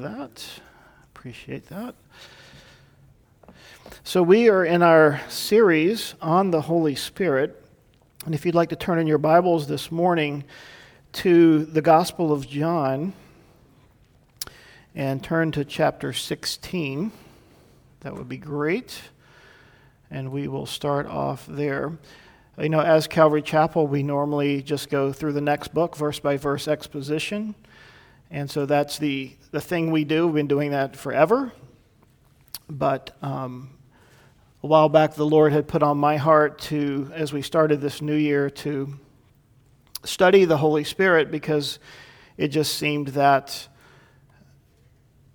that. Appreciate that. So, we are in our series on the Holy Spirit. And if you'd like to turn in your Bibles this morning to the Gospel of John and turn to chapter 16, that would be great. And we will start off there. You know, as Calvary Chapel, we normally just go through the next book, verse by verse exposition. And so that's the, the thing we do. We've been doing that forever. But um, a while back, the Lord had put on my heart to, as we started this new year, to study the Holy Spirit because it just seemed that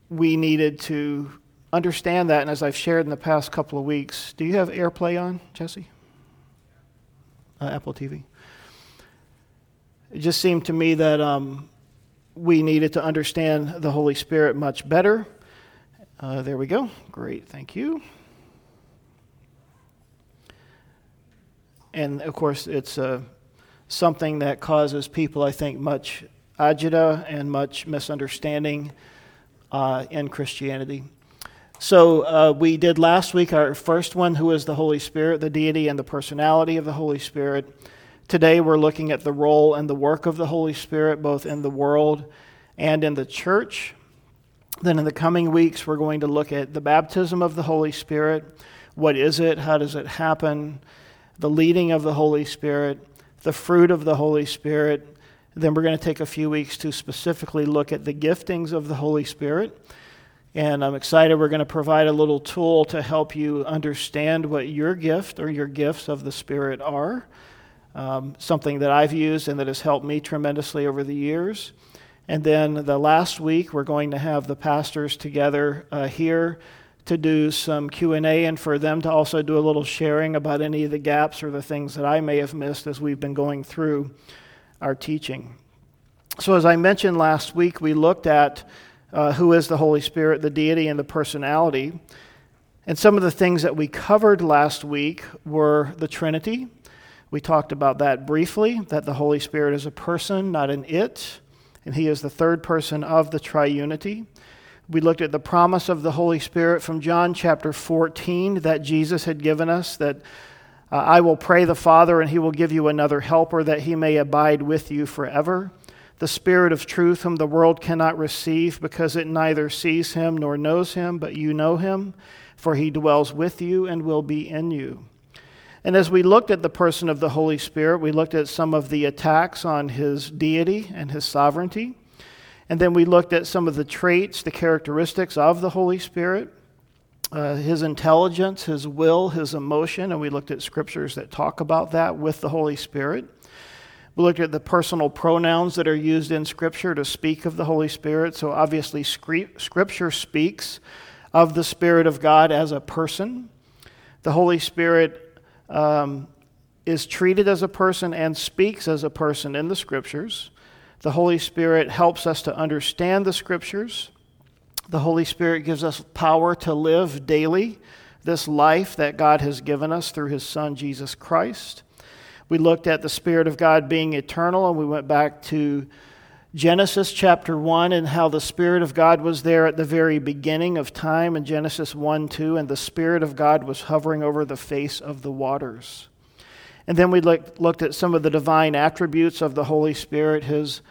we needed to understand that. And as I've shared in the past couple of weeks, do you have AirPlay on, Jesse? Uh, Apple TV. It just seemed to me that um, we needed to understand the Holy Spirit much better. Uh, there we go. Great, thank you. And of course, it's uh, something that causes people, I think, much agita and much misunderstanding uh, in Christianity. So, uh, we did last week our first one, who is the Holy Spirit, the deity and the personality of the Holy Spirit. Today, we're looking at the role and the work of the Holy Spirit, both in the world and in the church. Then, in the coming weeks, we're going to look at the baptism of the Holy Spirit. What is it? How does it happen? The leading of the Holy Spirit, the fruit of the Holy Spirit. Then, we're going to take a few weeks to specifically look at the giftings of the Holy Spirit. And I'm excited we're going to provide a little tool to help you understand what your gift or your gifts of the Spirit are um, something that I've used and that has helped me tremendously over the years. And then the last week, we're going to have the pastors together uh, here to do some q&a and for them to also do a little sharing about any of the gaps or the things that i may have missed as we've been going through our teaching so as i mentioned last week we looked at uh, who is the holy spirit the deity and the personality and some of the things that we covered last week were the trinity we talked about that briefly that the Holy Spirit is a person, not an it, and He is the third person of the triunity. We looked at the promise of the Holy Spirit from John chapter 14 that Jesus had given us that uh, I will pray the Father, and He will give you another helper that He may abide with you forever. The Spirit of truth, whom the world cannot receive because it neither sees Him nor knows Him, but you know Him, for He dwells with you and will be in you. And as we looked at the person of the Holy Spirit, we looked at some of the attacks on his deity and his sovereignty. And then we looked at some of the traits, the characteristics of the Holy Spirit, uh, his intelligence, his will, his emotion, and we looked at scriptures that talk about that with the Holy Spirit. We looked at the personal pronouns that are used in Scripture to speak of the Holy Spirit. So obviously, Scripture speaks of the Spirit of God as a person. The Holy Spirit um, is treated as a person and speaks as a person in the scriptures. The Holy Spirit helps us to understand the scriptures. The Holy Spirit gives us power to live daily this life that God has given us through his Son, Jesus Christ. We looked at the Spirit of God being eternal, and we went back to Genesis chapter 1 and how the Spirit of God was there at the very beginning of time in Genesis 1 2, and the Spirit of God was hovering over the face of the waters. And then we looked, looked at some of the divine attributes of the Holy Spirit, his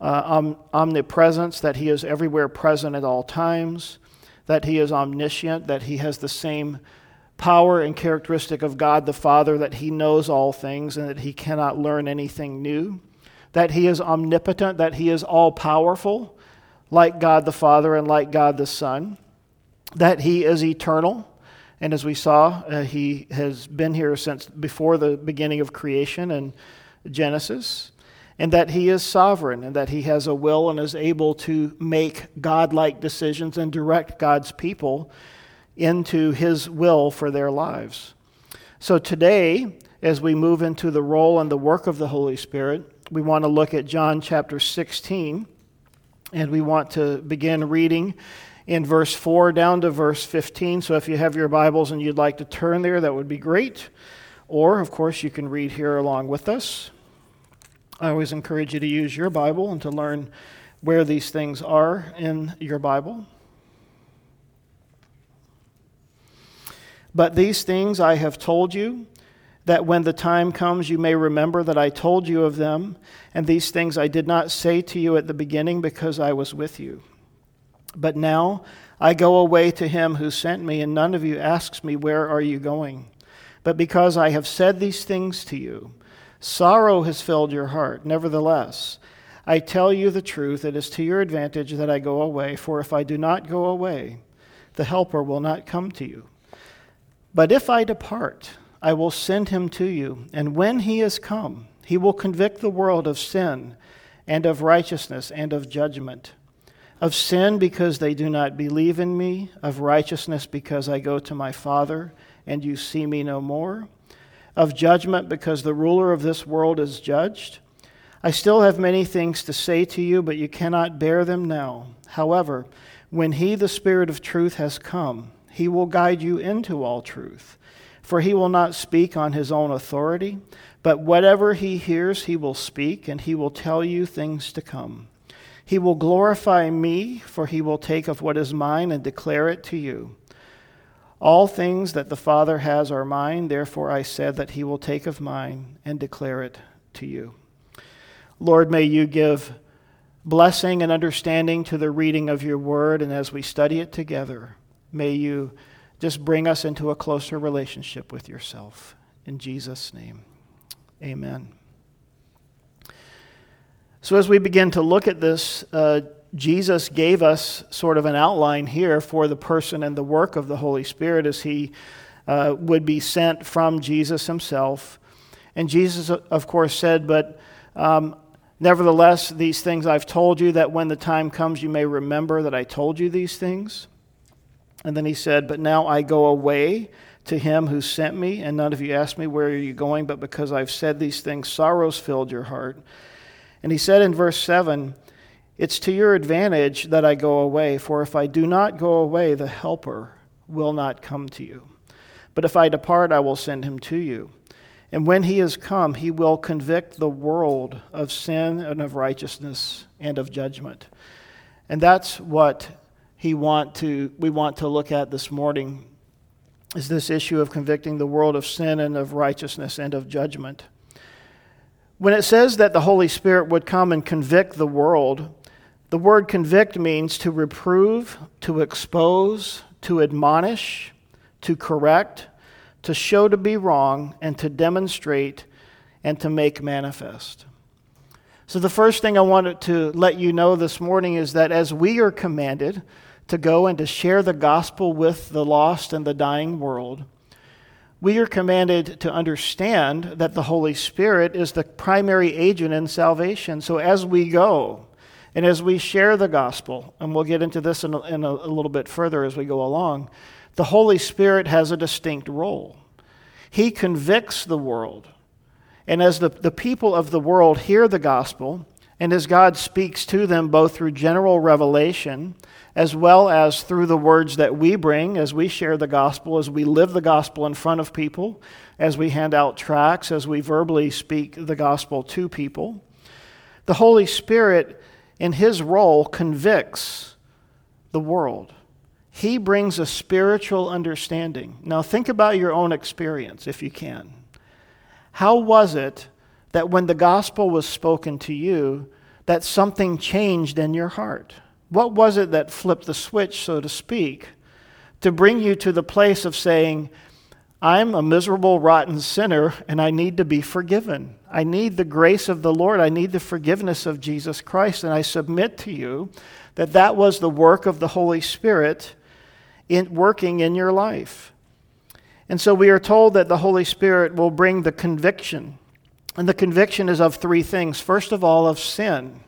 uh, om- omnipresence, that he is everywhere present at all times, that he is omniscient, that he has the same power and characteristic of God the Father, that he knows all things and that he cannot learn anything new that he is omnipotent, that he is all powerful, like God the Father and like God the Son, that he is eternal. And as we saw, uh, he has been here since before the beginning of creation and Genesis, and that he is sovereign, and that he has a will and is able to make God-like decisions and direct God's people into his will for their lives. So today, as we move into the role and the work of the Holy Spirit, we want to look at John chapter 16, and we want to begin reading in verse 4 down to verse 15. So if you have your Bibles and you'd like to turn there, that would be great. Or, of course, you can read here along with us. I always encourage you to use your Bible and to learn where these things are in your Bible. But these things I have told you, that when the time comes you may remember that I told you of them, and these things I did not say to you at the beginning because I was with you. But now I go away to him who sent me, and none of you asks me, Where are you going? But because I have said these things to you, sorrow has filled your heart. Nevertheless, I tell you the truth, it is to your advantage that I go away, for if I do not go away, the Helper will not come to you. But if I depart, I will send him to you, and when he is come, he will convict the world of sin, and of righteousness, and of judgment. Of sin, because they do not believe in me, of righteousness, because I go to my Father, and you see me no more, of judgment, because the ruler of this world is judged. I still have many things to say to you, but you cannot bear them now. However, when he, the Spirit of truth, has come, he will guide you into all truth. For he will not speak on his own authority, but whatever he hears, he will speak, and he will tell you things to come. He will glorify me, for he will take of what is mine and declare it to you. All things that the Father has are mine, therefore I said that he will take of mine and declare it to you. Lord, may you give blessing and understanding to the reading of your word, and as we study it together, May you just bring us into a closer relationship with yourself. In Jesus' name, amen. So, as we begin to look at this, uh, Jesus gave us sort of an outline here for the person and the work of the Holy Spirit as he uh, would be sent from Jesus himself. And Jesus, of course, said, But um, nevertheless, these things I've told you, that when the time comes, you may remember that I told you these things. And then he said, But now I go away to him who sent me, and none of you asked me, Where are you going? But because I've said these things, sorrows filled your heart. And he said in verse 7, It's to your advantage that I go away, for if I do not go away, the Helper will not come to you. But if I depart, I will send him to you. And when he has come, he will convict the world of sin and of righteousness and of judgment. And that's what he want to, we want to look at this morning is this issue of convicting the world of sin and of righteousness and of judgment. When it says that the Holy Spirit would come and convict the world, the word convict means to reprove, to expose, to admonish, to correct, to show to be wrong, and to demonstrate and to make manifest. So, the first thing I wanted to let you know this morning is that as we are commanded to go and to share the gospel with the lost and the dying world, we are commanded to understand that the Holy Spirit is the primary agent in salvation. So as we go and as we share the gospel, and we'll get into this in a, in a, a little bit further as we go along, the Holy Spirit has a distinct role. He convicts the world. And as the, the people of the world hear the gospel, and as God speaks to them both through general revelation as well as through the words that we bring as we share the gospel, as we live the gospel in front of people, as we hand out tracts, as we verbally speak the gospel to people, the Holy Spirit, in his role, convicts the world. He brings a spiritual understanding. Now, think about your own experience, if you can. How was it that when the gospel was spoken to you, that something changed in your heart? What was it that flipped the switch, so to speak, to bring you to the place of saying, I'm a miserable, rotten sinner, and I need to be forgiven. I need the grace of the Lord. I need the forgiveness of Jesus Christ. And I submit to you that that was the work of the Holy Spirit in working in your life. And so we are told that the Holy Spirit will bring the conviction and the conviction is of three things. First of all, of sin.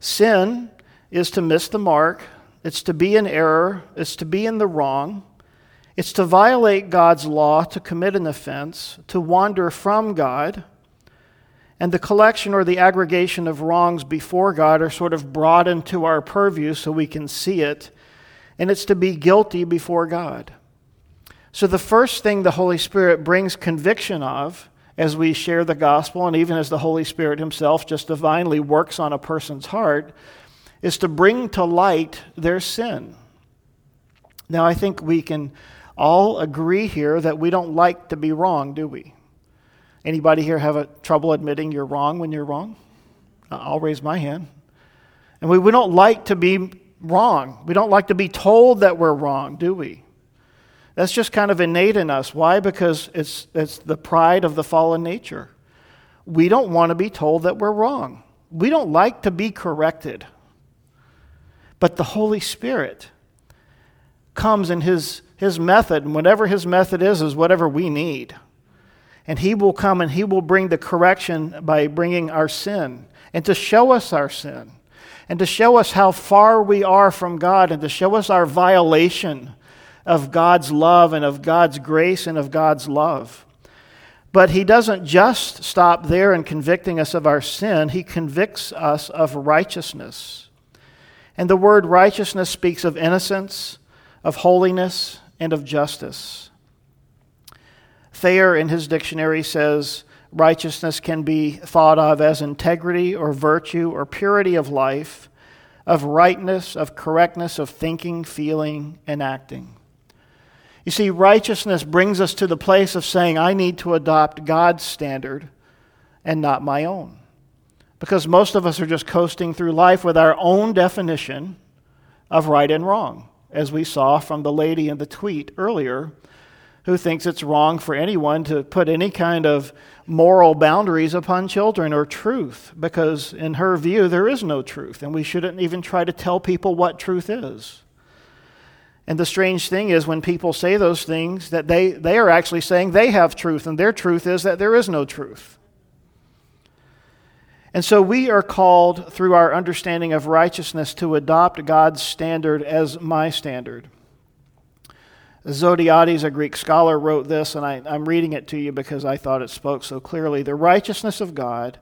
Sin is to miss the mark, it's to be in error, it's to be in the wrong, it's to violate God's law, to commit an offense, to wander from God. And the collection or the aggregation of wrongs before God are sort of brought into our purview so we can see it. And it's to be guilty before God. So, the first thing the Holy Spirit brings conviction of as we share the gospel, and even as the Holy Spirit Himself just divinely works on a person's heart, is to bring to light their sin. Now, I think we can all agree here that we don't like to be wrong, do we? Anybody here have a trouble admitting you're wrong when you're wrong? Uh, I'll raise my hand. And we, we don't like to be wrong. We don't like to be told that we're wrong, do we? That's just kind of innate in us. Why? Because it's, it's the pride of the fallen nature. We don't want to be told that we're wrong. We don't like to be corrected. But the Holy Spirit comes in his, his method, and whatever his method is, is whatever we need. And he will come and he will bring the correction by bringing our sin and to show us our sin and to show us how far we are from God and to show us our violation of God's love and of God's grace and of God's love. But he doesn't just stop there in convicting us of our sin, he convicts us of righteousness. And the word righteousness speaks of innocence, of holiness, and of justice. Thayer, in his dictionary, says righteousness can be thought of as integrity or virtue or purity of life, of rightness, of correctness of thinking, feeling, and acting. You see, righteousness brings us to the place of saying, I need to adopt God's standard and not my own. Because most of us are just coasting through life with our own definition of right and wrong, as we saw from the lady in the tweet earlier who thinks it's wrong for anyone to put any kind of moral boundaries upon children or truth, because in her view, there is no truth, and we shouldn't even try to tell people what truth is. And the strange thing is, when people say those things, that they, they are actually saying they have truth, and their truth is that there is no truth. And so we are called, through our understanding of righteousness, to adopt God's standard as my standard. Zodhiates, a Greek scholar, wrote this, and I, am reading it to you because I thought it spoke so clearly. The righteousness of God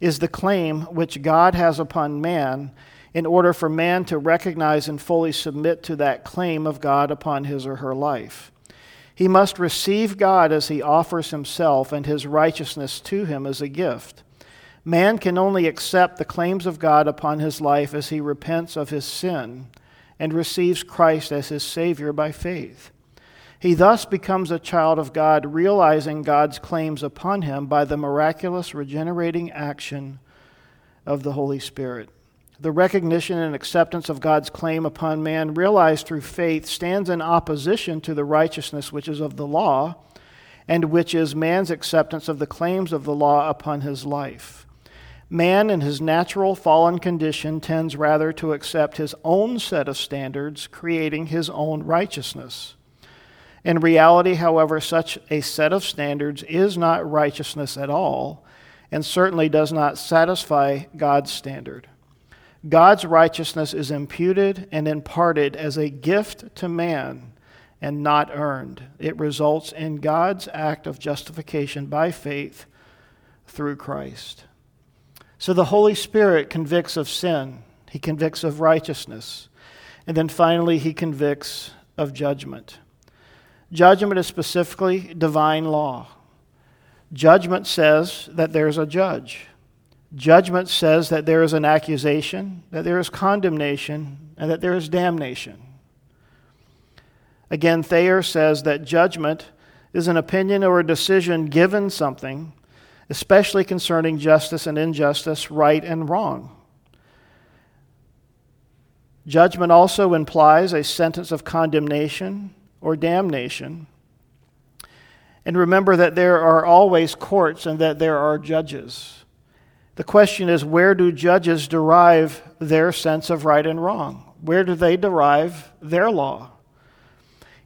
is the claim which God has upon man in order for man to recognize and fully submit to that claim of God upon his or her life. He must receive God as he offers himself and his righteousness to him as a gift. Man can only accept the claims of God upon his life as he repents of his sin and receives Christ as his Savior by faith. He thus becomes a child of God, realizing God's claims upon him by the miraculous regenerating action of the Holy Spirit. The recognition and acceptance of God's claim upon man, realized through faith, stands in opposition to the righteousness which is of the law, and which is man's acceptance of the claims of the law upon his life. Man, in his natural fallen condition, tends rather to accept his own set of standards, creating his own righteousness. In reality, however, such a set of standards is not righteousness at all, and certainly does not satisfy God's standard. God's righteousness is imputed and imparted as a gift to man and not earned. It results in God's act of justification by faith through Christ. So the Holy Spirit convicts of sin, He convicts of righteousness, and then finally, He convicts of judgment. Judgment is specifically divine law. Judgment says that there's a judge. Judgment says that there is an accusation, that there is condemnation, and that there is damnation. Again, Thayer says that judgment is an opinion or a decision given something, especially concerning justice and injustice, right and wrong. Judgment also implies a sentence of condemnation or damnation. And remember that there are always courts and that there are judges. The question is where do judges derive their sense of right and wrong? Where do they derive their law?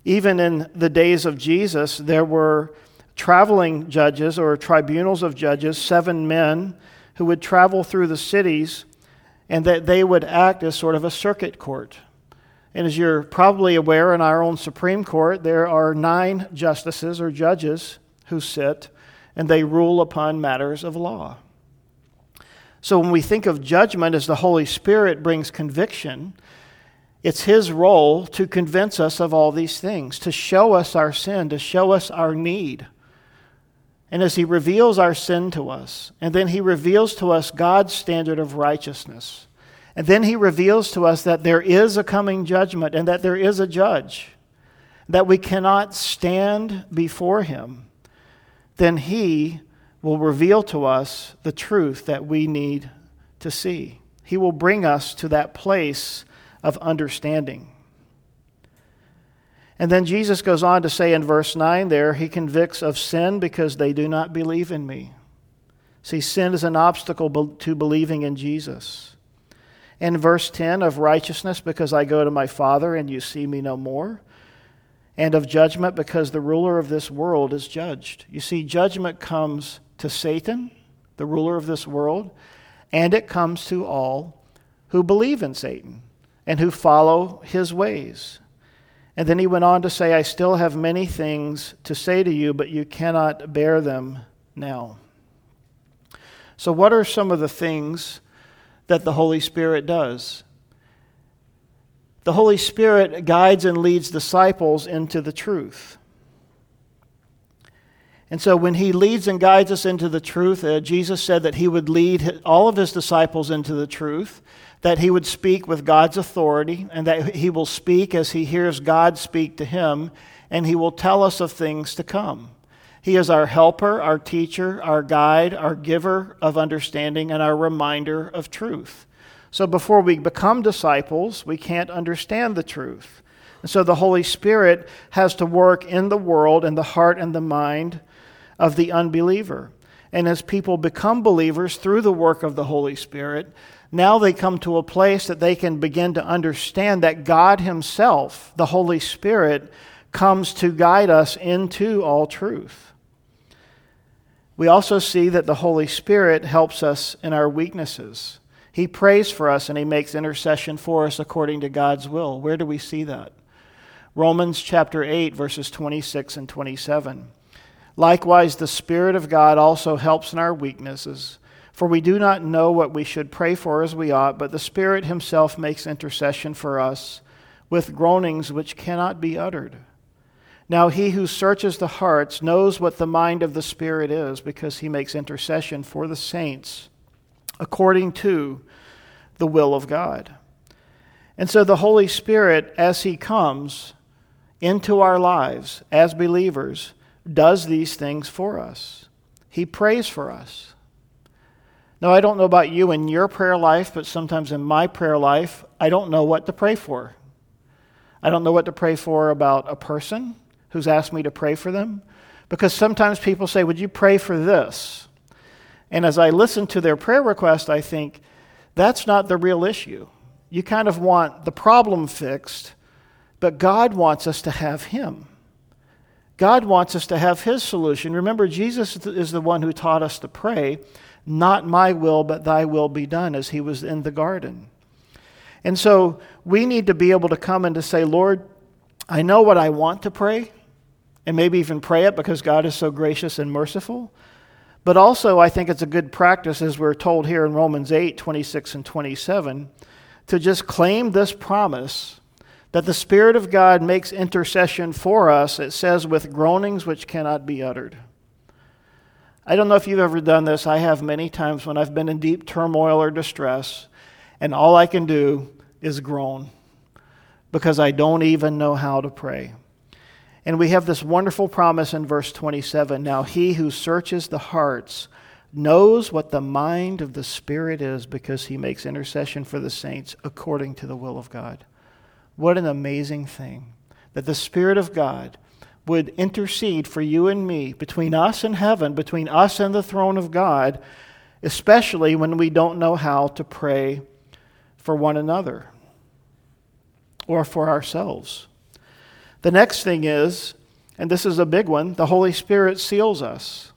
Even in the days of Jesus, there were traveling judges or tribunals of judges, seven men who would travel through the cities and that they would act as sort of a circuit court. And as you're probably aware, in our own Supreme Court, there are nine justices or judges who sit and they rule upon matters of law. So when we think of judgment as the Holy Spirit brings conviction, it's His role to convince us of all these things, to show us our sin, to show us our need. And as He reveals our sin to us, and then He reveals to us God's standard of righteousness And then he reveals to us that there is a coming judgment and that there is a judge, that we cannot stand before him. Then he will reveal to us the truth that we need to see. He will bring us to that place of understanding. And then Jesus goes on to say in verse 9 there, he convicts of sin because they do not believe in me. See, sin is an obstacle to believing in Jesus. In verse 10, of righteousness because I go to my Father and you see me no more. And of judgment because the ruler of this world is judged. You see, judgment comes to Satan, the ruler of this world, and it comes to all who believe in Satan and who follow his ways. And then he went on to say, I still have many things to say to you, but you cannot bear them now. So, what are some of the things that the Holy Spirit does? The Holy Spirit guides and leads disciples into the truth. And so, when he leads and guides us into the truth, uh, Jesus said that he would lead all of his disciples into the truth that he would speak with God's authority and that he will speak as he hears God speak to him, and he will tell us of things to come. He is our helper, our teacher, our guide, our giver of understanding, and our reminder of truth. So before we become disciples, we can't understand the truth. And so the Holy Spirit has to work in the world, in the heart and the mind of the unbeliever. And as people become believers through the work of the Holy Spirit, now they come to a place that they can begin to understand that God Himself, the Holy Spirit, comes to guide us into all truth. We also see that the Holy Spirit helps us in our weaknesses. He prays for us and He makes intercession for us according to God's will. Where do we see that? Romans chapter 8, verses 26 and 27. Likewise, the Spirit of God also helps in our weaknesses. For we do not know what we should pray for as we ought, but the Spirit Himself makes intercession for us with groanings which cannot be uttered. Now, He who searches the hearts knows what the mind of the Spirit is, because He makes intercession for the saints according to the will of God. And so, the Holy Spirit, as He comes into our lives as believers, does these things for us. He prays for us. Now, I don't know about you in your prayer life, but sometimes in my prayer life, I don't know what to pray for. I don't know what to pray for about a person who's asked me to pray for them. Because sometimes people say, Would you pray for this? And as I listen to their prayer request, I think, That's not the real issue. You kind of want the problem fixed, but God wants us to have Him. God wants us to have His solution. Remember, Jesus is the one who taught us to pray. Not my will, but thy will be done, as he was in the garden. And so we need to be able to come and to say, Lord, I know what I want to pray, and maybe even pray it because God is so gracious and merciful. But also, I think it's a good practice, as we're told here in Romans 8 26 and 27, to just claim this promise that the Spirit of God makes intercession for us, it says, with groanings which cannot be uttered. I don't know if you've ever done this. I have many times when I've been in deep turmoil or distress, and all I can do is groan because I don't even know how to pray. And we have this wonderful promise in verse 27 Now he who searches the hearts knows what the mind of the Spirit is because he makes intercession for the saints according to the will of God. What an amazing thing that the Spirit of God would intercede for you and me between us and heaven, between us and the throne of God, especially when we don't know how to pray for one another or for ourselves. The next thing is, and this is a big one, the Holy Spirit seals us.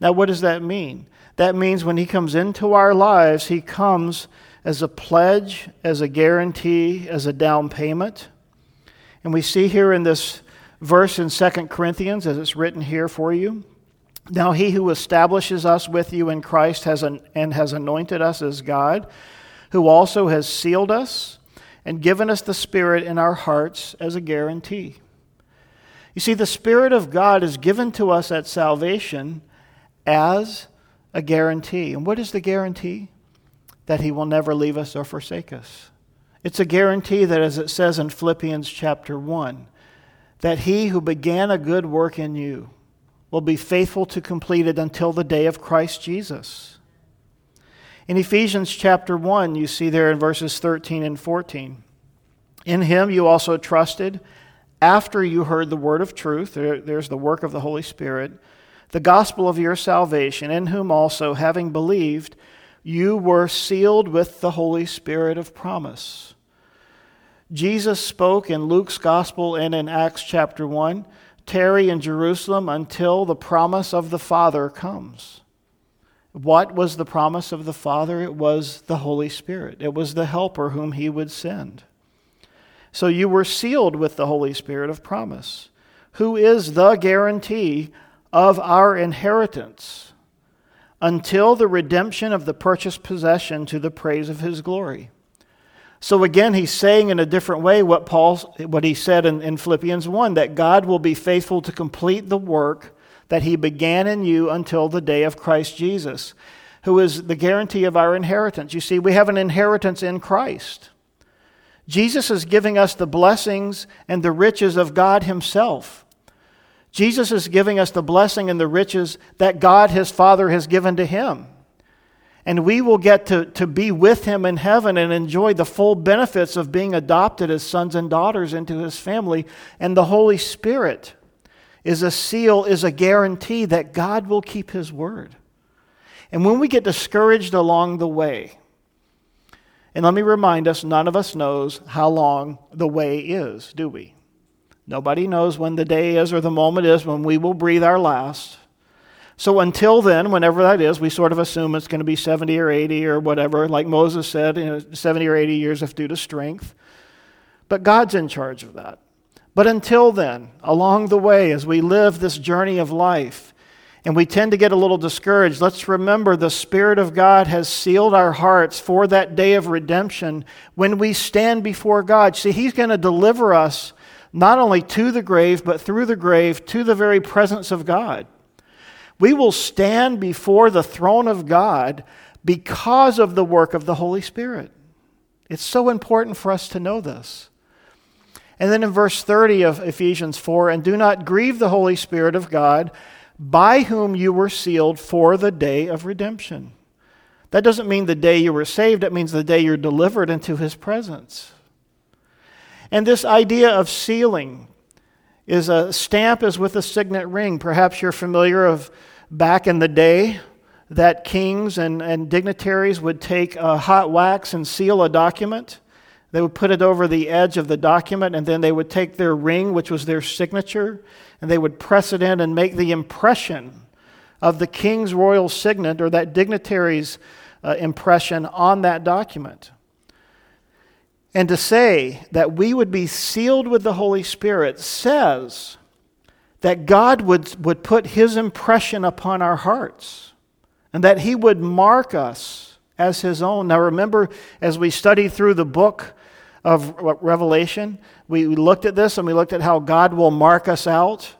Now, what does that mean? That means when He comes into our lives, He comes as a pledge, as a guarantee, as a down payment. And we see here in this verse in 2 Corinthians, as it's written here for you. Now, he who establishes us with you in Christ has an, and has anointed us as God, who also has sealed us and given us the Spirit in our hearts as a guarantee. You see, the Spirit of God is given to us at salvation as a guarantee. And what is the guarantee? that He will never leave us or forsake us. It's a guarantee that, as it says in Philippians chapter 1, that He who began a good work in you will be faithful to complete it until the day of Christ Jesus. In Ephesians chapter 1, you see there in verses 13 and 14, in Him you also trusted after you heard the word of truth, there, there's the work of the Holy Spirit, the gospel of your salvation, in whom also, having believed, you were sealed with the Holy Spirit of promise. Jesus spoke in Luke's gospel and in Acts chapter 1 tarry in Jerusalem until the promise of the Father comes. What was the promise of the Father? It was the Holy Spirit, it was the Helper whom He would send. So you were sealed with the Holy Spirit of promise, who is the guarantee of our inheritance until the redemption of the purchased possession to the praise of his glory. So again, he's saying in a different way what Paul what he said in, in Philippians 1 that God will be faithful to complete the work that he began in you until the day of Christ Jesus, who is the guarantee of our inheritance. You see, we have an inheritance in Christ. Jesus is giving us the blessings and the riches of God Himself. Jesus is giving us the blessing and the riches that God, His Father, has given to Him. And we will get to, to be with Him in heaven and enjoy the full benefits of being adopted as sons and daughters into His family. And the Holy Spirit is a seal, is a guarantee that God will keep His word. And when we get discouraged along the way, and let me remind us none of us knows how long the way is, do we? Nobody knows when the day is or the moment is when we will breathe our last. So until then, whenever that is, we sort of assume it's going to be 70 or 80 or whatever, like Moses said, you know, 70 or 80 years if due to strength. But God's in charge of that. But until then, along the way, as we live this journey of life, and we tend to get a little discouraged. Let's remember the Spirit of God has sealed our hearts for that day of redemption when we stand before God. See, He's going to deliver us not only to the grave, but through the grave to the very presence of God. We will stand before the throne of God because of the work of the Holy Spirit. It's so important for us to know this. And then in verse 30 of Ephesians 4 and do not grieve the Holy Spirit of God by whom you were sealed for the day of redemption. That doesn't mean the day you were saved, it means the day you're delivered into his presence. And this idea of sealing is a stamp is with a signet ring. Perhaps you're familiar of back in the day that kings and, and dignitaries would take a hot wax and seal a document. They would put it over the edge of the document, and then they would take their ring, which was their signature, and they would press it in and make the impression of the king's royal signet or that dignitary's uh, impression on that document. And to say that we would be sealed with the Holy Spirit says that God would, would put his impression upon our hearts and that he would mark us as his own. Now, remember, as we studied through the book of Revelation, we looked at this and we looked at how God will mark us out.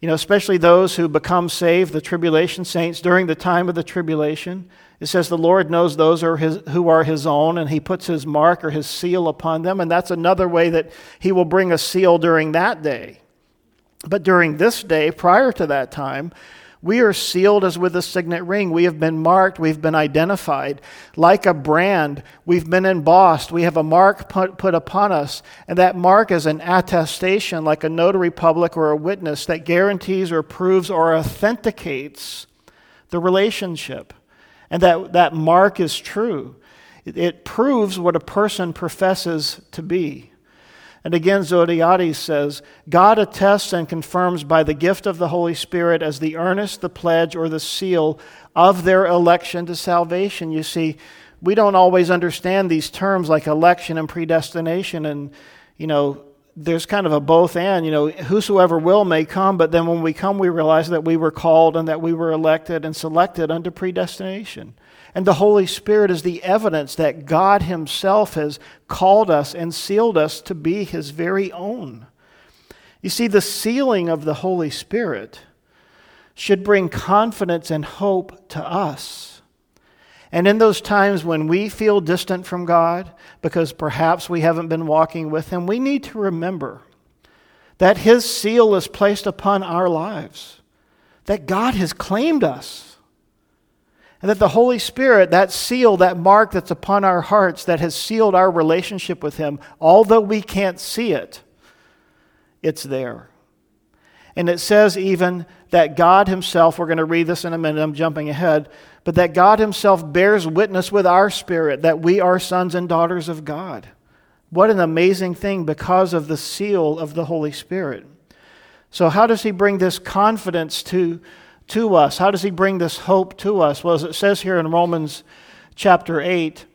You know, especially those who become saved, the tribulation saints, during the time of the tribulation. It says the Lord knows those are his, who are his own, and he puts his mark or his seal upon them. And that's another way that he will bring a seal during that day. But during this day, prior to that time, we are sealed as with a signet ring. We have been marked. We've been identified. Like a brand, we've been embossed. We have a mark put, put upon us. And that mark is an attestation, like a notary public or a witness, that guarantees or proves or authenticates the relationship. And that, that mark is true. It, it proves what a person professes to be. And again, Zodhiates says, God attests and confirms by the gift of the Holy Spirit as the earnest, the pledge, or the seal of their election to salvation. You see, we don't always understand these terms like election and predestination. And, you know, there's kind of a both and, you know, whosoever will may come, but then when we come, we realize that we were called and that we were elected and selected under predestination. And the Holy Spirit is the evidence that God Himself has called us and sealed us to be His very own. You see, the sealing of the Holy Spirit should bring confidence and hope to us. And in those times when we feel distant from God, because perhaps we haven't been walking with Him, we need to remember that His seal is placed upon our lives, that God has claimed us, and that the Holy Spirit, that seal, that mark that's upon our hearts, that has sealed our relationship with Him, although we can't see it, it's there. And it says even that God Himself, we're going to read this in a minute, I'm jumping ahead, but that God Himself bears witness with our spirit that we are sons and daughters of God. What an amazing thing because of the seal of the Holy Spirit. So, how does He bring this confidence to, to us? How does He bring this hope to us? Well, as it says here in Romans chapter 8,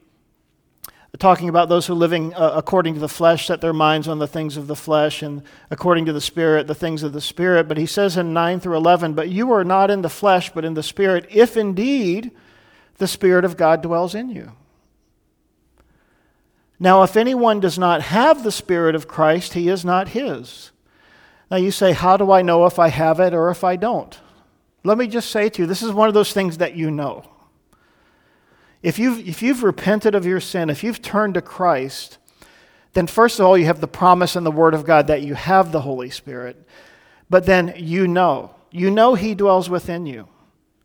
talking about those who are living uh, according to the flesh set their minds on the things of the flesh and according to the spirit the things of the spirit but he says in 9 through 11 but you are not in the flesh but in the spirit if indeed the spirit of god dwells in you now if anyone does not have the spirit of christ he is not his now you say how do i know if i have it or if i don't let me just say to you this is one of those things that you know if you've, if you've repented of your sin, if you've turned to Christ, then first of all, you have the promise in the Word of God that you have the Holy Spirit. But then you know. You know He dwells within you.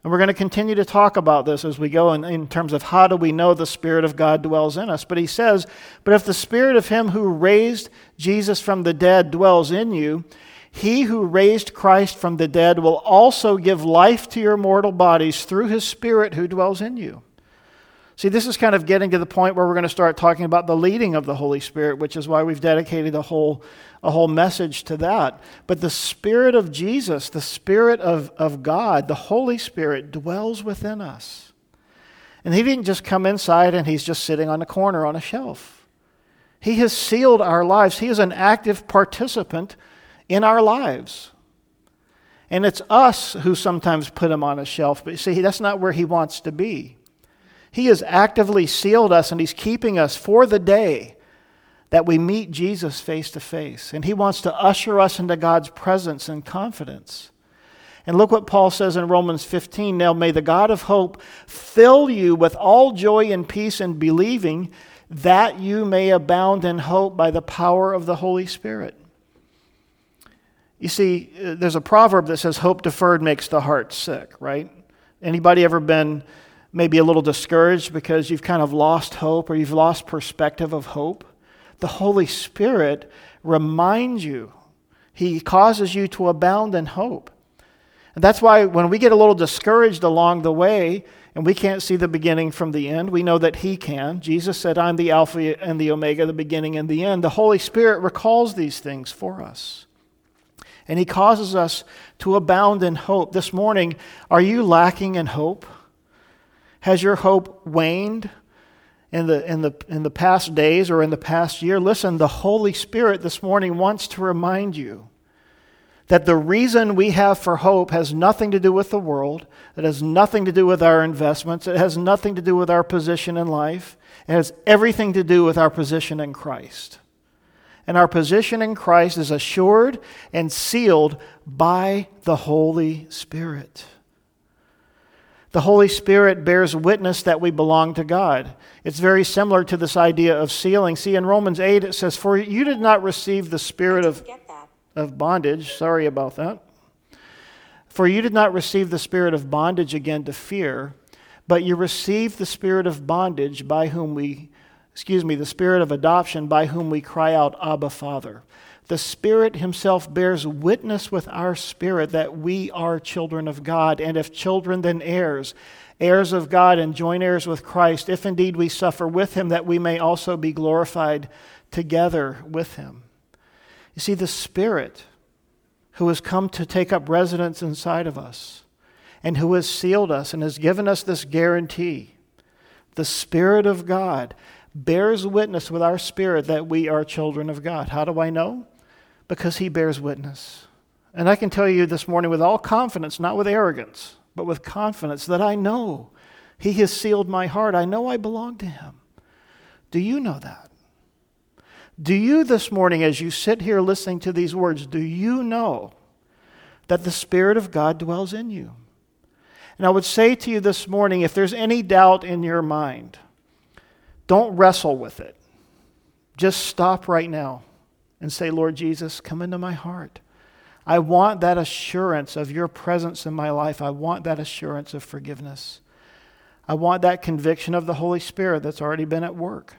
And we're going to continue to talk about this as we go in, in, terms of how do we know the Spirit of God dwells in us. But he says, But if the Spirit of Him who raised Jesus from the dead dwells in you, he who raised Christ from the dead will also give life to your mortal bodies through His Spirit who dwells in you. See, this is kind of getting to the point where we're going to start talking about the leading of the Holy Spirit, which is why we've dedicated a whole, a whole message to that. But the Spirit of Jesus, the Spirit of, of God, the Holy Spirit dwells within us. And He didn't just come inside and He's just sitting on a corner on a shelf. He has sealed our lives, He is an active participant in our lives. And it's us who sometimes put Him on a shelf. But see, that's not where He wants to be. He has actively sealed us and He's keeping us for the day that we meet Jesus face to face. And He wants to usher us into God's presence and confidence. And look what Paul says in Romans 15 Now may the God of hope fill you with all joy and peace in believing, that you may abound in hope by the power of the Holy Spirit. You see, uh, there's a proverb that says, Hope deferred makes the heart sick, right? Anybody ever been maybe a little discouraged because you've kind of lost hope or you've lost perspective of hope, the Holy Spirit reminds you. He causes you to abound in hope. And that's why when we get a little discouraged along the way and we can't see the beginning from the end, we know that He can. Jesus said, I'm the Alpha and the Omega, the beginning and the end. The Holy Spirit recalls these things for us. And He causes us to abound in hope. This morning, are you lacking in hope? Has your hope waned in the, in, the, in the past days or in the past year? Listen, the Holy Spirit this morning wants to remind you that the reason we have for hope has nothing to do with the world, it has nothing to do with our investments, it has nothing to do with our position in life, it has everything to do with our position in Christ. And our position in Christ is assured and sealed by the Holy Spirit. The Holy Spirit bears witness that we belong to God. It's very similar to this idea of sealing. See, in Romans 8, it says, For you did not receive the spirit of, of bondage. Sorry about that. For you did not receive the spirit of bondage again to fear, but you received the spirit of bondage by whom we, excuse me, the spirit of adoption by whom we cry out, Abba, Father. The Spirit Himself bears witness with our spirit that we are children of God, and if children, then heirs, heirs of God and joint heirs with Christ, if indeed we suffer with Him, that we may also be glorified together with Him. You see, the Spirit who has come to take up residence inside of us and who has sealed us and has given us this guarantee, the Spirit of God bears witness with our spirit that we are children of God. How do I know? because he bears witness. And I can tell you this morning with all confidence, not with arrogance, but with confidence, that I know he has sealed my heart. I know I belong to him. Do you know that? Do you this morning, as you sit here listening to these words, do you know that the Spirit of God dwells in you? And I would say to you this morning if there's any doubt in your mind, don't wrestle with it. Just stop right now and say, Lord Jesus, come into my heart. I want that assurance of your presence in my life. I want that assurance of forgiveness. I want that conviction of the Holy Spirit that's already been at work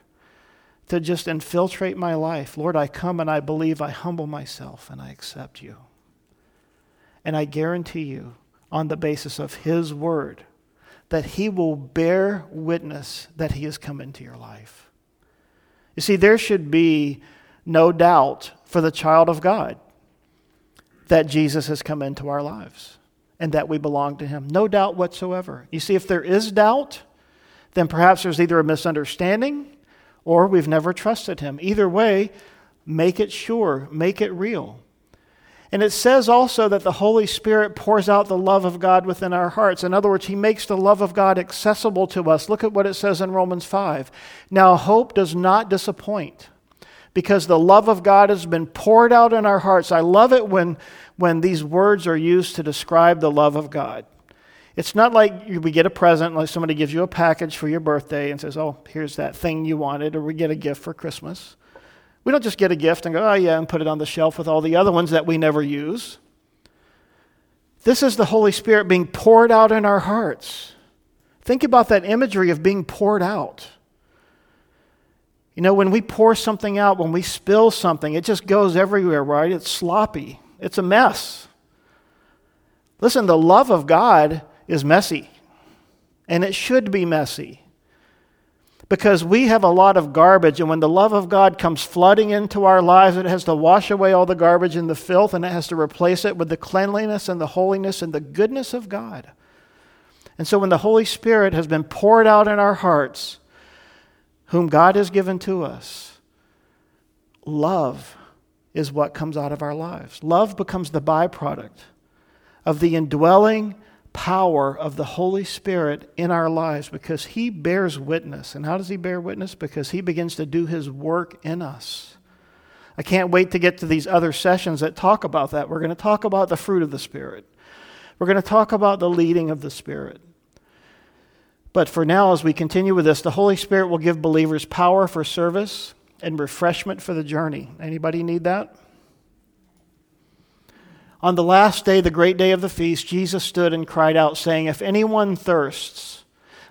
to just infiltrate my life. Lord, I come and I believe, I humble myself and I accept you. And I guarantee you, on the basis of His word, that He will bear witness that He has come into your life. You see, there should be no doubt for the child of God that Jesus has come into our lives and that we belong to Him. No doubt whatsoever. You see, if there is doubt, then perhaps there's either a misunderstanding or we've never trusted Him. Either way, make it sure, make it real. And it says also that the Holy Spirit pours out the love of God within our hearts. In other words, He makes the love of God accessible to us. Look at what it says in Romans 5. Now, hope does not disappoint because the love of God has been poured out in our hearts. I love it when, when these words are used to describe the love of God. It's not like we get a present, like somebody gives you a package for your birthday and says, Oh, here's that thing you wanted, or we get a gift for Christmas. We don't just get a gift and go, oh, yeah, and put it on the shelf with all the other ones that we never use. This is the Holy Spirit being poured out in our hearts. Think about that imagery of being poured out. You know, when we pour something out, when we spill something, it just goes everywhere, right? It's sloppy, it's a mess. Listen, the love of God is messy, and it should be messy because we have a lot of garbage, and when the love of God comes flooding into our lives, it has to wash away all the garbage and the filth, and it has to replace it with the cleanliness and the holiness and the goodness of God. And so, when the Holy Spirit has been poured out in our hearts, whom God has given to us, love is what comes out of our lives. Love becomes the byproduct of the indwelling power of the Holy Spirit in our lives because He bears witness. And how does He bear witness? Because He begins to do His work in us. I can't wait to get to these other sessions that talk about that. We're going to talk about the fruit of the Spirit, we're going to talk about the leading of the Spirit. But for now, as we continue with this, the Holy Spirit will give believers power for service and refreshment for the journey. Anybody need that? On the last day, the great day of the feast, Jesus stood and cried out, saying, If anyone thirsts,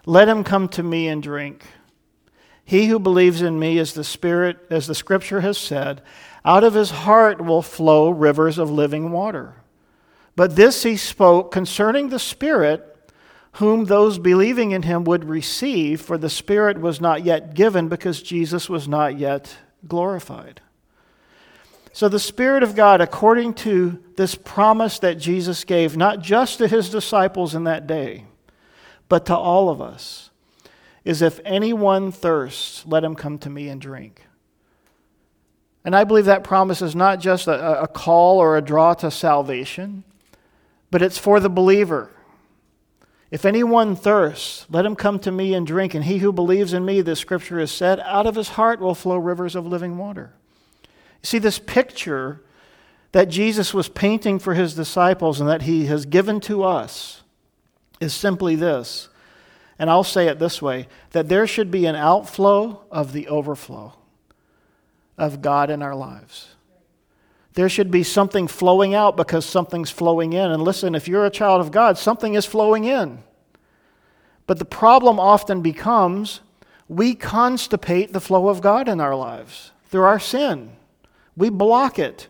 let him come to me and drink. He who believes in me, as the Spirit, as the Scripture has said, out of his heart will flow rivers of living water. But this he spoke concerning the Spirit, whom those believing in him would receive, for the Spirit was not yet given because Jesus was not yet glorified. So, the Spirit of God, according to this promise that Jesus gave, not just to his disciples in that day, but to all of us, is if anyone thirsts, let him come to me and drink. And I believe that promise is not just a, a call or a draw to salvation, but it's for the believer. If anyone thirsts, let him come to me and drink. And he who believes in me, the scripture has said, out of his heart will flow rivers of living water. See, this picture that Jesus was painting for his disciples and that he has given to us is simply this. And I'll say it this way that there should be an outflow of the overflow of God in our lives. There should be something flowing out because something's flowing in. And listen, if you're a child of God, something is flowing in. But the problem often becomes we constipate the flow of God in our lives through our sin. We block it.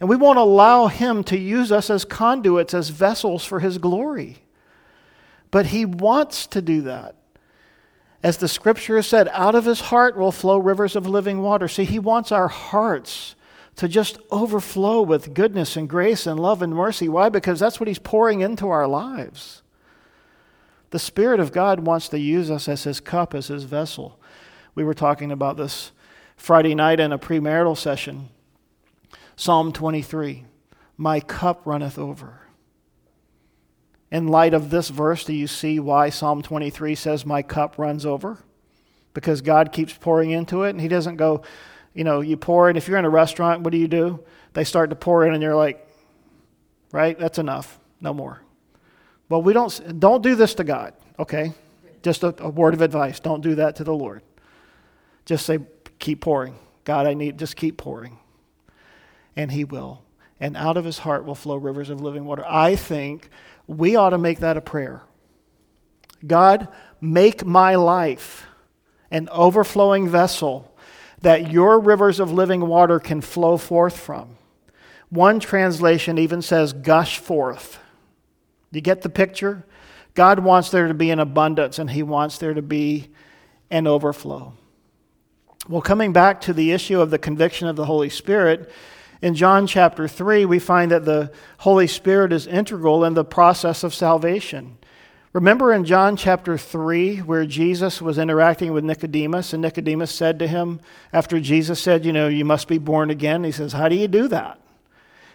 And we won't allow Him to use us as conduits, as vessels for His glory. But He wants to do that. As the scripture has said, out of His heart will flow rivers of living water. See, He wants our hearts to just overflow with goodness and grace and love and mercy. Why? Because that's what He's pouring into our lives. The Spirit of God wants to use us as His cup, as His vessel. We were talking about this Friday night in a premarital session. Psalm 23 My cup runneth over. In light of this verse, do you see why Psalm 23 says, My cup runs over? Because God keeps pouring into it, and He doesn't go, you know, you pour, and if you're in a restaurant, what do you do? They start to pour in, and you're like, right, that's enough, no more. Well, we don't, don't do this to God, okay? Just a, a word of advice. Don't do that to the Lord. Just say, keep pouring. God, I need, just keep pouring. And He will. And out of His heart will flow rivers of living water. I think we ought to make that a prayer. God, make my life an overflowing vessel that your rivers of living water can flow forth from. One translation even says, gush forth. You get the picture? God wants there to be an abundance and He wants there to be an overflow. Well, coming back to the issue of the conviction of the Holy Spirit, in John chapter 3, we find that the Holy Spirit is integral in the process of salvation. Remember in John chapter 3, where Jesus was interacting with Nicodemus, and Nicodemus said to him, after Jesus said, You know, you must be born again, he says, How do you do that?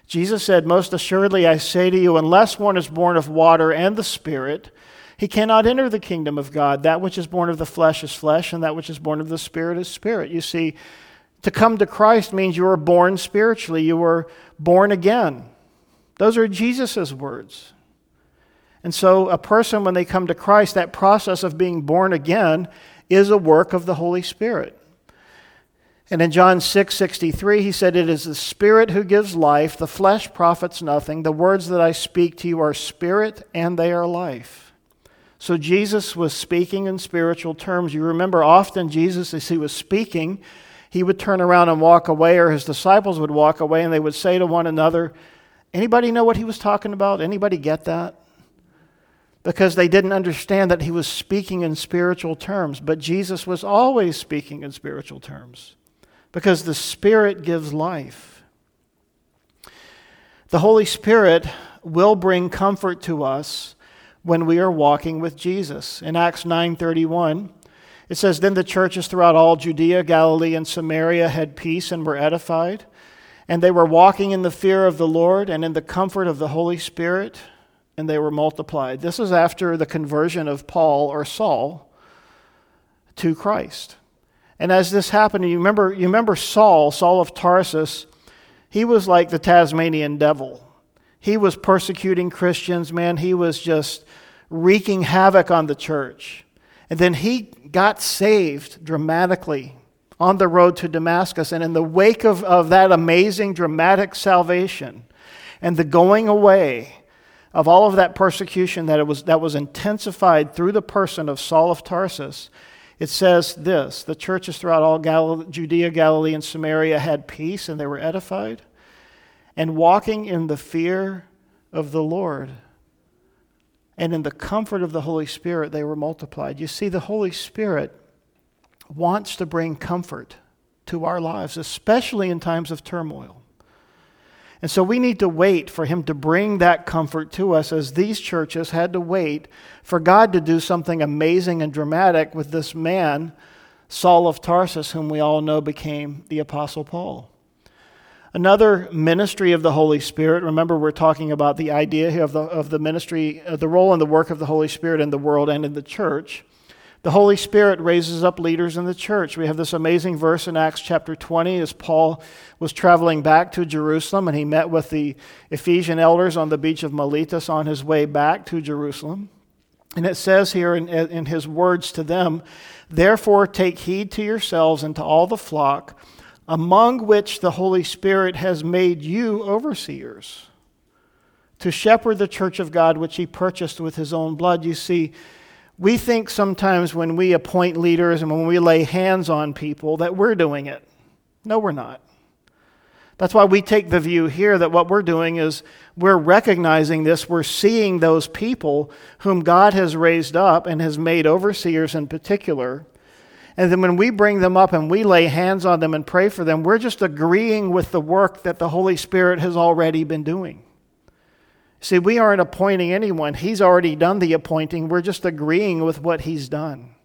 Jesus said, Most assuredly I say to you, unless one is born of water and the Spirit, he cannot enter the kingdom of God. That which is born of the flesh is flesh, and that which is born of the Spirit is spirit. You see, to come to Christ means you are born spiritually, you were born again. Those are Jesus' words. And so, a person, when they come to Christ, that process of being born again is a work of the Holy Spirit. And in John 6 63, he said, It is the Spirit who gives life, the flesh profits nothing. The words that I speak to you are spirit and they are life. So Jesus was speaking in spiritual terms. You remember often Jesus, as he was speaking, he would turn around and walk away, or his disciples would walk away, and they would say to one another, Anybody know what he was talking about? Anybody get that? because they didn't understand that he was speaking in spiritual terms. But Jesus was always speaking in spiritual terms because the Spirit gives life. The Holy Spirit will bring comfort to us when we are walking with Jesus. In Acts 9:31, it says, Then the churches throughout all Judea, Galilee, and Samaria had peace and were edified. And they were walking in the fear of the Lord and in the comfort of the Holy Spirit and they were multiplied. This is after the conversion of Paul or Saul to Christ. And as this happened, you remember, you remember Saul, Saul of Tarsus, he was like the Tasmanian devil. He was persecuting Christians, man. He was just wreaking havoc on the church. And then he got saved dramatically on the road to Damascus. And in the wake of, of that amazing, dramatic salvation and the going away, of all of that persecution that, it was, that was intensified through the person of Saul of Tarsus, it says this the churches throughout all Gal- Judea, Galilee, and Samaria had peace and they were edified, and walking in the fear of the Lord. And in the comfort of the Holy Spirit, they were multiplied. You see, the Holy Spirit wants to bring comfort to our lives, especially in times of turmoil. And so we need to wait for him to bring that comfort to us as these churches had to wait for God to do something amazing and dramatic with this man, Saul of Tarsus, whom we all know became the Apostle Paul. Another ministry of the Holy Spirit, remember, we're talking about the idea of the, of the ministry, uh, the role and the work of the Holy Spirit in the world and in the church. The Holy Spirit raises up leaders in the church. We have this amazing verse in Acts chapter 20 as Paul was traveling back to Jerusalem and he met with the Ephesian elders on the beach of Miletus on his way back to Jerusalem. And it says here in, in his words to them, Therefore take heed to yourselves and to all the flock, among which the Holy Spirit has made you overseers, to shepherd the church of God which he purchased with his own blood. You see, we think sometimes when we appoint leaders and when we lay hands on people that we're doing it. No, we're not. That's why we take the view here that what we're doing is we're recognizing this. We're seeing those people whom God has raised up and has made overseers in particular. And then when we bring them up and we lay hands on them and pray for them, we're just agreeing with the work that the Holy Spirit has already been doing. See, we aren't appointing anyone. He's already done the appointing. We're just agreeing with what He's done.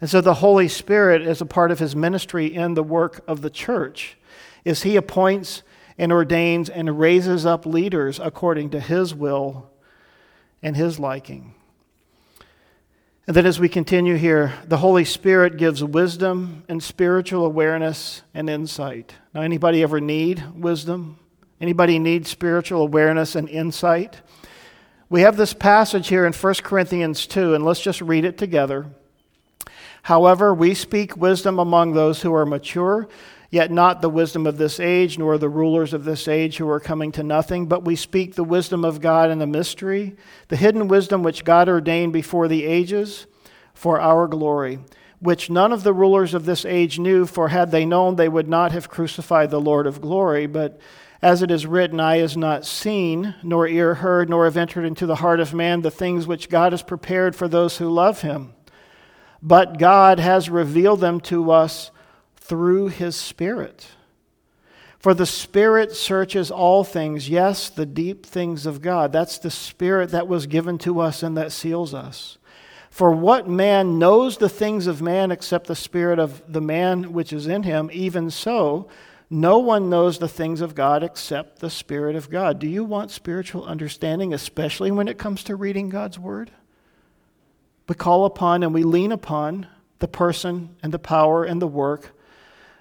And so the Holy Spirit, as a part of His ministry in the work of the church, is He appoints and ordains and raises up leaders according to His will and His liking. And then as we continue here, the Holy Spirit gives wisdom and spiritual awareness and insight. Now, anybody ever need wisdom? Anybody need spiritual awareness and insight? We have this passage here in 1 Corinthians 2, and let's just read it together. However, we speak wisdom among those who are mature, yet not the wisdom of this age, nor the rulers of this age who are coming to nothing, but we speak the wisdom of God in the mystery, the hidden wisdom which God ordained before the ages for our glory, which none of the rulers of this age knew, for had they known, they would not have crucified the Lord of glory. But as it is written, Eye has not seen, nor ear heard, nor have entered into the heart of man the things which God has prepared for those who love him. But God has revealed them to us through his Spirit. For the Spirit searches all things, yes, the deep things of God. That's the Spirit that was given to us and that seals us. For what man knows the things of man except the Spirit of the man which is in him? Even so, no one knows the things of God except the Spirit of God. Do you want spiritual understanding, especially when it comes to reading God's Word? We call upon and we lean upon the person and the power and the work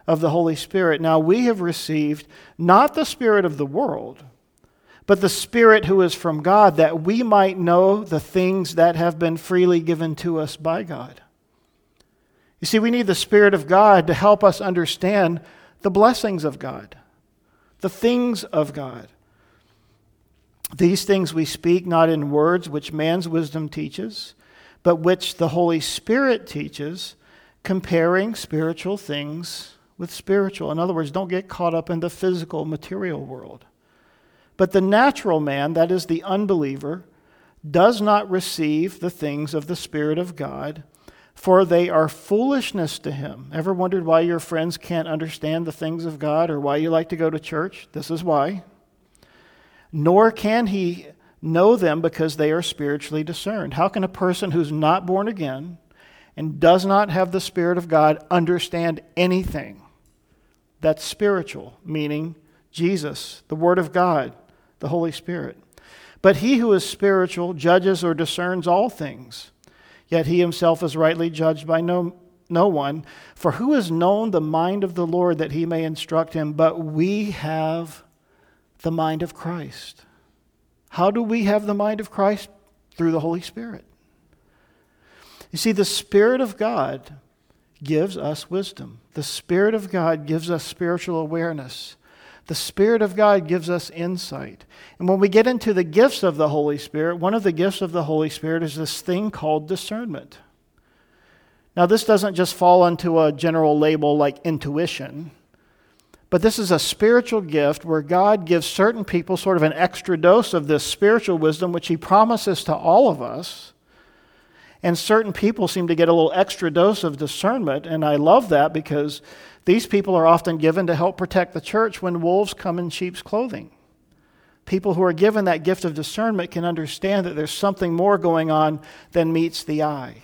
of the Holy Spirit. Now, we have received not the Spirit of the world, but the Spirit who is from God, that we might know the things that have been freely given to us by God. You see, we need the Spirit of God to help us understand the blessings of God, the things of God. These things we speak not in words which man's wisdom teaches, but which the Holy Spirit teaches, comparing spiritual things with spiritual. In other words, don't get caught up in the physical, material world. But the natural man, that is the unbeliever, does not receive the things of the Spirit of God for they are foolishness to him. Ever wondered why your friends can't understand the things of God or why you like to go to church? This is why. Nor can he know them because they are spiritually discerned. How can a person who's not born again and does not have the Spirit of God understand anything that's spiritual, meaning Jesus, the Word of God, the Holy Spirit? But he who is spiritual judges or discerns all things Yet he himself is rightly judged by no, no one. For who has known the mind of the Lord that he may instruct him? But we have the mind of Christ. How do we have the mind of Christ? Through the Holy Spirit. You see, the Spirit of God gives us wisdom. The Spirit of God gives us spiritual awareness. The Spirit of God gives us insight. And when we get into the gifts of the Holy Spirit, one of the gifts of the Holy Spirit is this thing called discernment. Now, this doesn't just fall into a general label like intuition, but this is a spiritual gift where God gives certain people sort of an extra dose of this spiritual wisdom, which He promises to all of us. And certain people seem to get a little extra dose of discernment, and I love that because these people are often given to help protect the church when wolves come in sheep's clothing. People who are given that gift of discernment can understand that there's something more going on than meets the eye.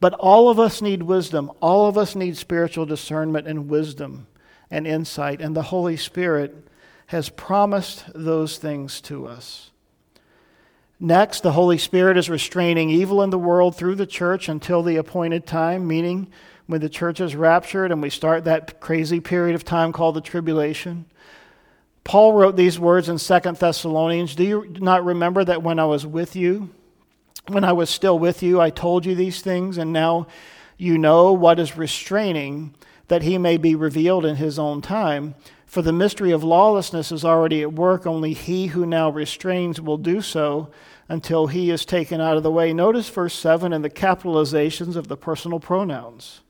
But all of us need wisdom. All of us need spiritual discernment and wisdom and insight. And the Holy Spirit has promised those things to us. Next, the Holy Spirit is restraining evil in the world through the church until the appointed time, meaning when the church is raptured and we start that crazy period of time called the tribulation. Paul wrote these words in Second Thessalonians Do you not remember that when I was with you, when I was still with you, I told you these things, and now you know what is restraining, that he may be revealed in his own time? For the mystery of lawlessness is already at work, only he who now restrains will do so until he is taken out of the way. Notice verse 7 and the capitalizations of the personal pronouns.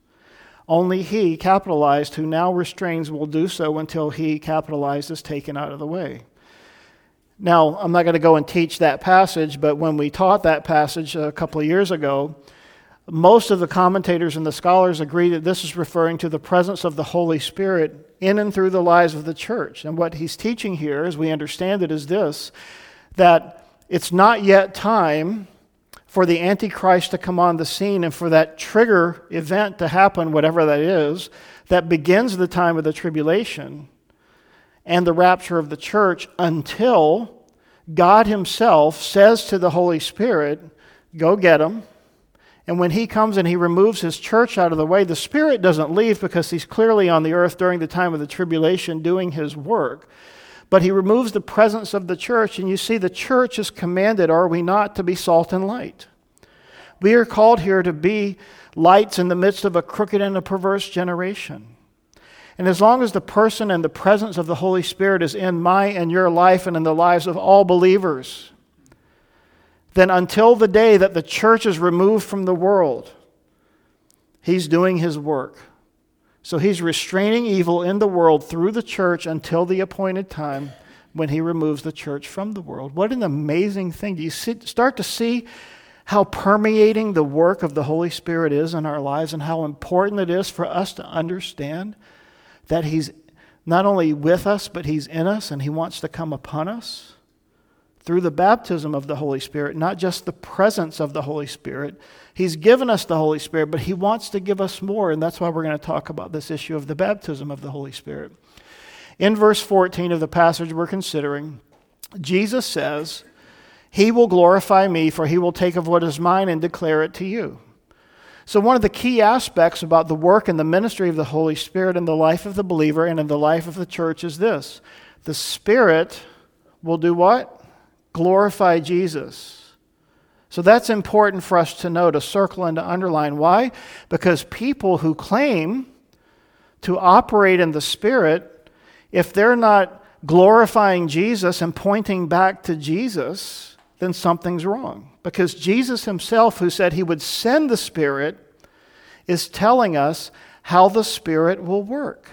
Only he, capitalized, who now restrains, will do so until he, capitalized, is taken out of the way. Now, I'm not going to go and teach that passage, but when we taught that passage a couple of years ago, most of the commentators and the scholars agree that this is referring to the presence of the Holy Spirit in and through the lives of the church. And what he's teaching here, as we understand it, is this that it's not yet time for the Antichrist to come on the scene and for that trigger event to happen, whatever that is, that begins the time of the tribulation and the rapture of the church until God Himself says to the Holy Spirit, Go get him. And when he comes and he removes his church out of the way, the Spirit doesn't leave because he's clearly on the earth during the time of the tribulation doing his work. but he removes the presence of the church. And you see, the church is commanded, are we not, to be salt and light? We are called here to be lights in the midst of a crooked and a perverse generation. And as long as the person and the presence of the Holy Spirit is in my and your life and in the lives of all believers, then until the day that the church is removed from the world, he's doing his work. So he's restraining evil in the world through the church until the appointed time when he removes the church from the world. What an amazing thing. Do you see, start to see how permeating the work of the Holy Spirit is in our lives and how important it is for us to understand that He's not only with us, but He's in us and He wants to come upon us through the baptism of the Holy Spirit, not just the presence of the Holy Spirit. He's given us the Holy Spirit, but He wants to give us more, and that's why we're going to talk about this issue of the baptism of the Holy Spirit. In verse 14 of the passage we're considering, Jesus says, he will glorify me, for he will take of what is mine and declare it to you. So, one of the key aspects about the work and the ministry of the Holy Spirit in the life of the believer and in the life of the church is this the Spirit will do what? Glorify Jesus. So that's important for us to know, to circle and to underline. Why? Because people who claim to operate in the Spirit, if they're not glorifying Jesus and pointing back to Jesus, then something's wrong. Because Jesus himself, who said he would send the Spirit, is telling us how the Spirit will work.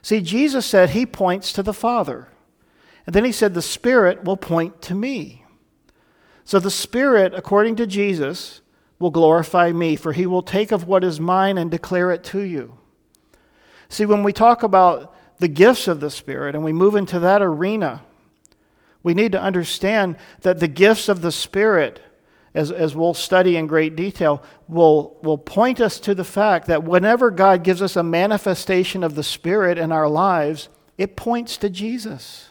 See, Jesus said he points to the Father. And then he said the Spirit will point to me. So the Spirit, according to Jesus, will glorify me, for he will take of what is mine and declare it to you. See, when we talk about the gifts of the Spirit and we move into that arena, we need to understand that the gifts of the Spirit, as, as we'll study in great detail, will, will point us to the fact that whenever God gives us a manifestation of the Spirit in our lives, it points to Jesus.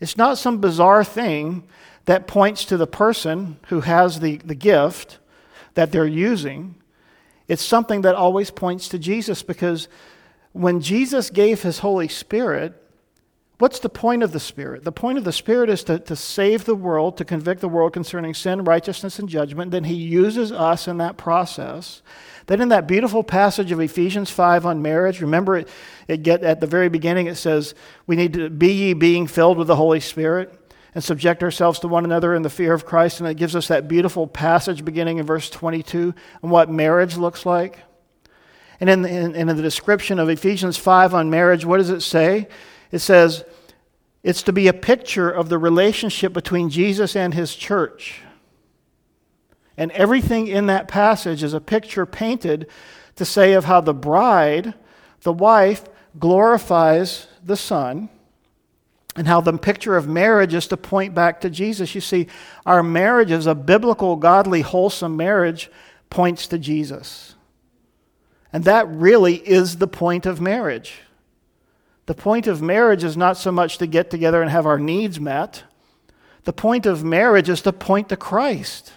It's not some bizarre thing that points to the person who has the, the gift that they're using. It's something that always points to Jesus because when Jesus gave his Holy Spirit, What's the point of the Spirit? The point of the Spirit is to, to save the world, to convict the world concerning sin, righteousness, and judgment. Then He uses us in that process. Then, in that beautiful passage of Ephesians 5 on marriage, remember it, it get, at the very beginning it says, We need to be ye being filled with the Holy Spirit and subject ourselves to one another in the fear of Christ. And it gives us that beautiful passage beginning in verse 22 on what marriage looks like. And in, in, in the description of Ephesians 5 on marriage, what does it say? It says, it's to be a picture of the relationship between Jesus and his church. And everything in that passage is a picture painted to say of how the bride, the wife, glorifies the Son, and how the picture of marriage is to point back to Jesus. You see, our marriage is a biblical, godly, wholesome marriage, points to Jesus. And that really is the point of marriage. The point of marriage is not so much to get together and have our needs met. The point of marriage is to point to Christ.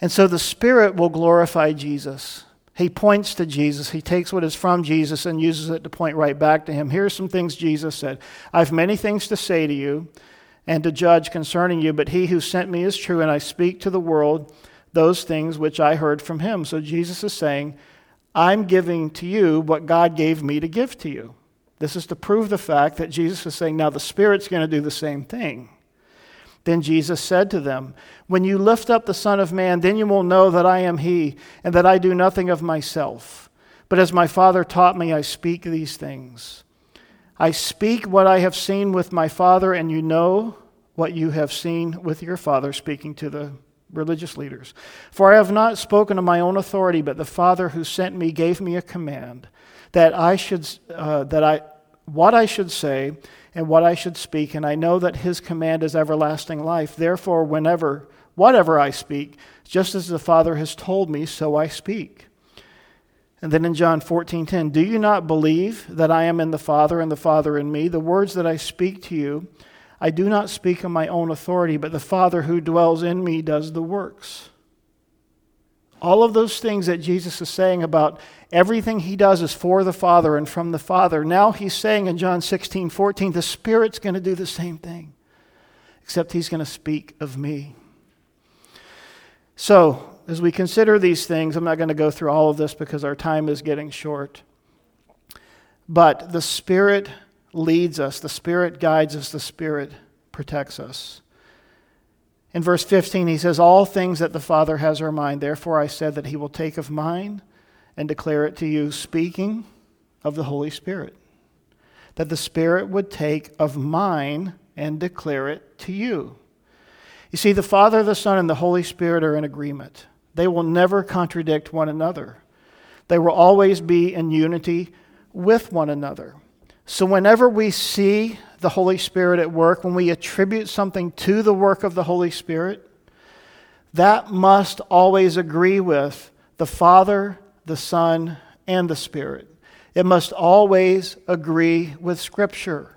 And so the Spirit will glorify Jesus. He points to Jesus. He takes what is from Jesus and uses it to point right back to him. Here's some things Jesus said I have many things to say to you and to judge concerning you, but he who sent me is true, and I speak to the world those things which I heard from him. So Jesus is saying, I'm giving to you what God gave me to give to you. This is to prove the fact that Jesus is saying, now the Spirit's going to do the same thing. Then Jesus said to them, When you lift up the Son of Man, then you will know that I am He, and that I do nothing of myself. But as my Father taught me, I speak these things. I speak what I have seen with my Father, and you know what you have seen with your Father, speaking to the religious leaders. For I have not spoken of my own authority, but the Father who sent me gave me a command that I should, uh, that I, what I should say and what I should speak, and I know that His command is everlasting life. Therefore, whenever, whatever I speak, just as the Father has told me, so I speak. And then in John 14:10, do you not believe that I am in the Father and the Father in me? The words that I speak to you I do not speak on my own authority, but the Father who dwells in me does the works. All of those things that Jesus is saying about everything he does is for the Father and from the Father. Now he's saying in John 16, 14, the Spirit's going to do the same thing, except he's going to speak of me. So, as we consider these things, I'm not going to go through all of this because our time is getting short. But the Spirit leads us, the Spirit guides us, the Spirit protects us. In verse 15, he says, All things that the Father has are mine. Therefore, I said that he will take of mine and declare it to you, speaking of the Holy Spirit. That the Spirit would take of mine and declare it to you. You see, the Father, the Son, and the Holy Spirit are in agreement. They will never contradict one another, they will always be in unity with one another. So, whenever we see the Holy Spirit at work, when we attribute something to the work of the Holy Spirit, that must always agree with the Father, the Son, and the Spirit. It must always agree with Scripture.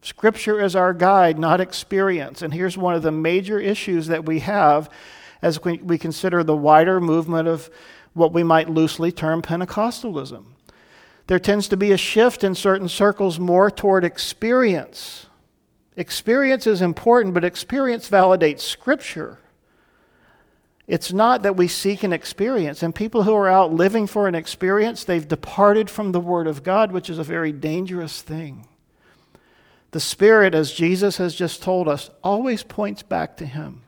Scripture is our guide, not experience. And here's one of the major issues that we have as we, consider the wider movement of what we might loosely term Pentecostalism there tends to be a shift in certain circles more toward experience. Experience is important, but experience validates Scripture. It's not that we seek an experience. And people who are out living for an experience, they've departed from the Word of God, which is a very dangerous thing. The Spirit, as Jesus has just told us, always points back to Him.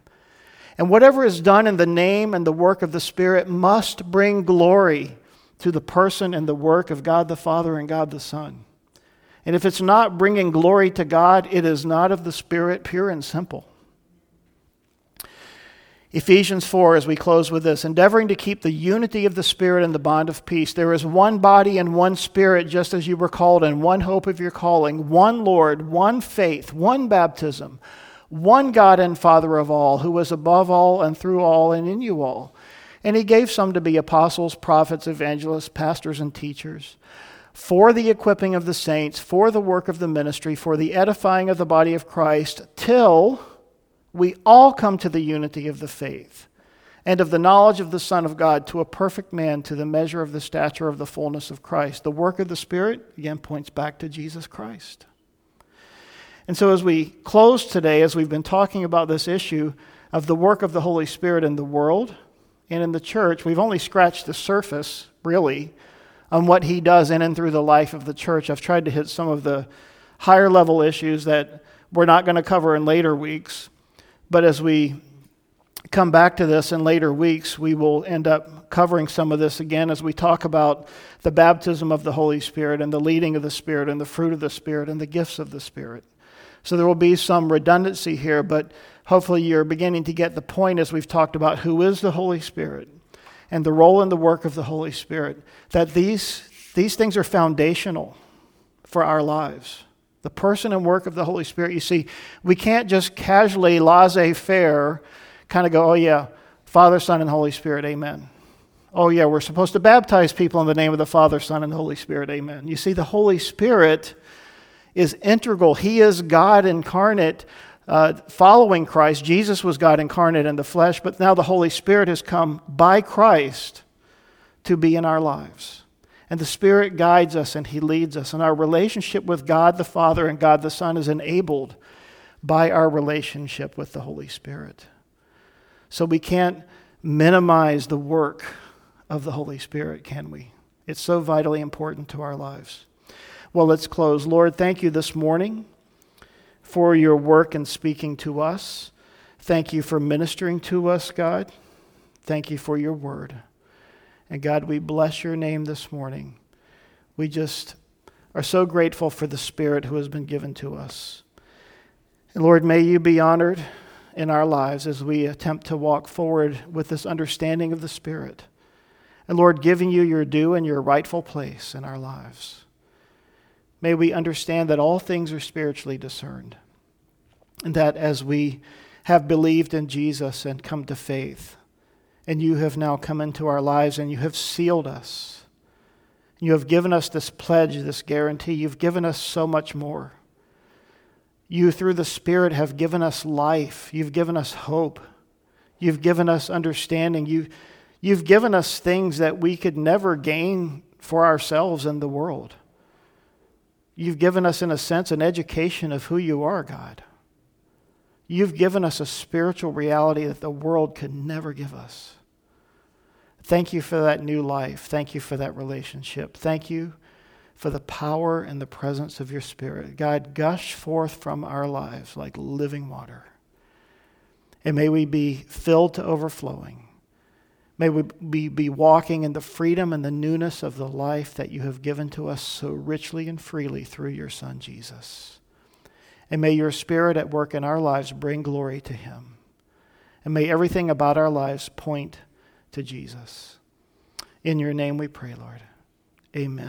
And whatever is done in the name and the work of the Spirit must bring glory to the person and the work of God the Father and God the Son. And if it's not bringing glory to God, it is not of the Spirit, pure and simple. Ephesians 4, as we close with this, endeavoring to keep the unity of the Spirit and the bond of peace. There is one body and one Spirit, just as you were called, and one hope of your calling, one Lord, one faith, one baptism, one God and Father of all, who is above all and through all and in you all. And he gave some to be apostles, prophets, evangelists, pastors, and teachers for the equipping of the saints, for the work of the ministry, for the edifying of the body of Christ, till we all come to the unity of the faith and of the knowledge of the Son of God to a perfect man, to the measure of the stature of the fullness of Christ. The work of the Spirit, again, points back to Jesus Christ. And so, as we close today, as we've been talking about this issue of the work of the Holy Spirit in the world, and in the church, we've only scratched the surface, really, on what he does in and through the life of the church. I've tried to hit some of the higher level issues that we're not going to cover in later weeks. But as we come back to this in later weeks, we will end up covering some of this again as we talk about the baptism of the Holy Spirit and the leading of the Spirit and the fruit of the Spirit and the gifts of the Spirit. So there will be some redundancy here, but hopefully you're beginning to get the point as we've talked about who is the Holy Spirit and the role and the work of the Holy Spirit, that these, these things are foundational for our lives. The person and work of the Holy Spirit. You see, we can't just casually, laissez faire, kind of go, oh, yeah, Father, Son, and Holy Spirit, amen. Oh, yeah, we're supposed to baptize people in the name of the Father, Son, and Holy Spirit, amen. You see, the Holy Spirit is integral. He is God incarnate uh, following Christ. Jesus was God incarnate in the flesh, but now the Holy Spirit has come by Christ to be in our lives. And the Spirit guides us and He leads us. And our relationship with God the Father and God the Son is enabled by our relationship with the Holy Spirit. So we can't minimize the work of the Holy Spirit, can we? It's so vitally important to our lives. Well, let's close. Lord, thank you this morning for your work in speaking to us. Thank you for ministering to us, God. Thank you for your word. And God, we bless your name this morning. We just are so grateful for the Spirit who has been given to us. And Lord, may you be honored in our lives as we attempt to walk forward with this understanding of the Spirit. And Lord, giving you your due and your rightful place in our lives. May we understand that all things are spiritually discerned, and that as we have believed in Jesus and come to faith, and you have now come into our lives and you have sealed us, you have given us this pledge, this guarantee, you've given us so much more. You, through the Spirit, have given us life, you've given us hope, you've given us understanding, you, You've given us things that we could never gain for ourselves in the world. You've given us, in a sense, an education of who you are, God. You've given us a spiritual reality that the world could never give us. Thank you for that new life. Thank you for that relationship. Thank you for the power and the presence of your Spirit. God, gush forth from our lives like living water. And may we be filled to overflowing. May we be, walking in the freedom and the newness of the life that you have given to us so richly and freely through your Son, Jesus. And may your Spirit at work in our lives bring glory to him. And may everything about our lives point to Jesus. In your name we pray, Lord. Amen.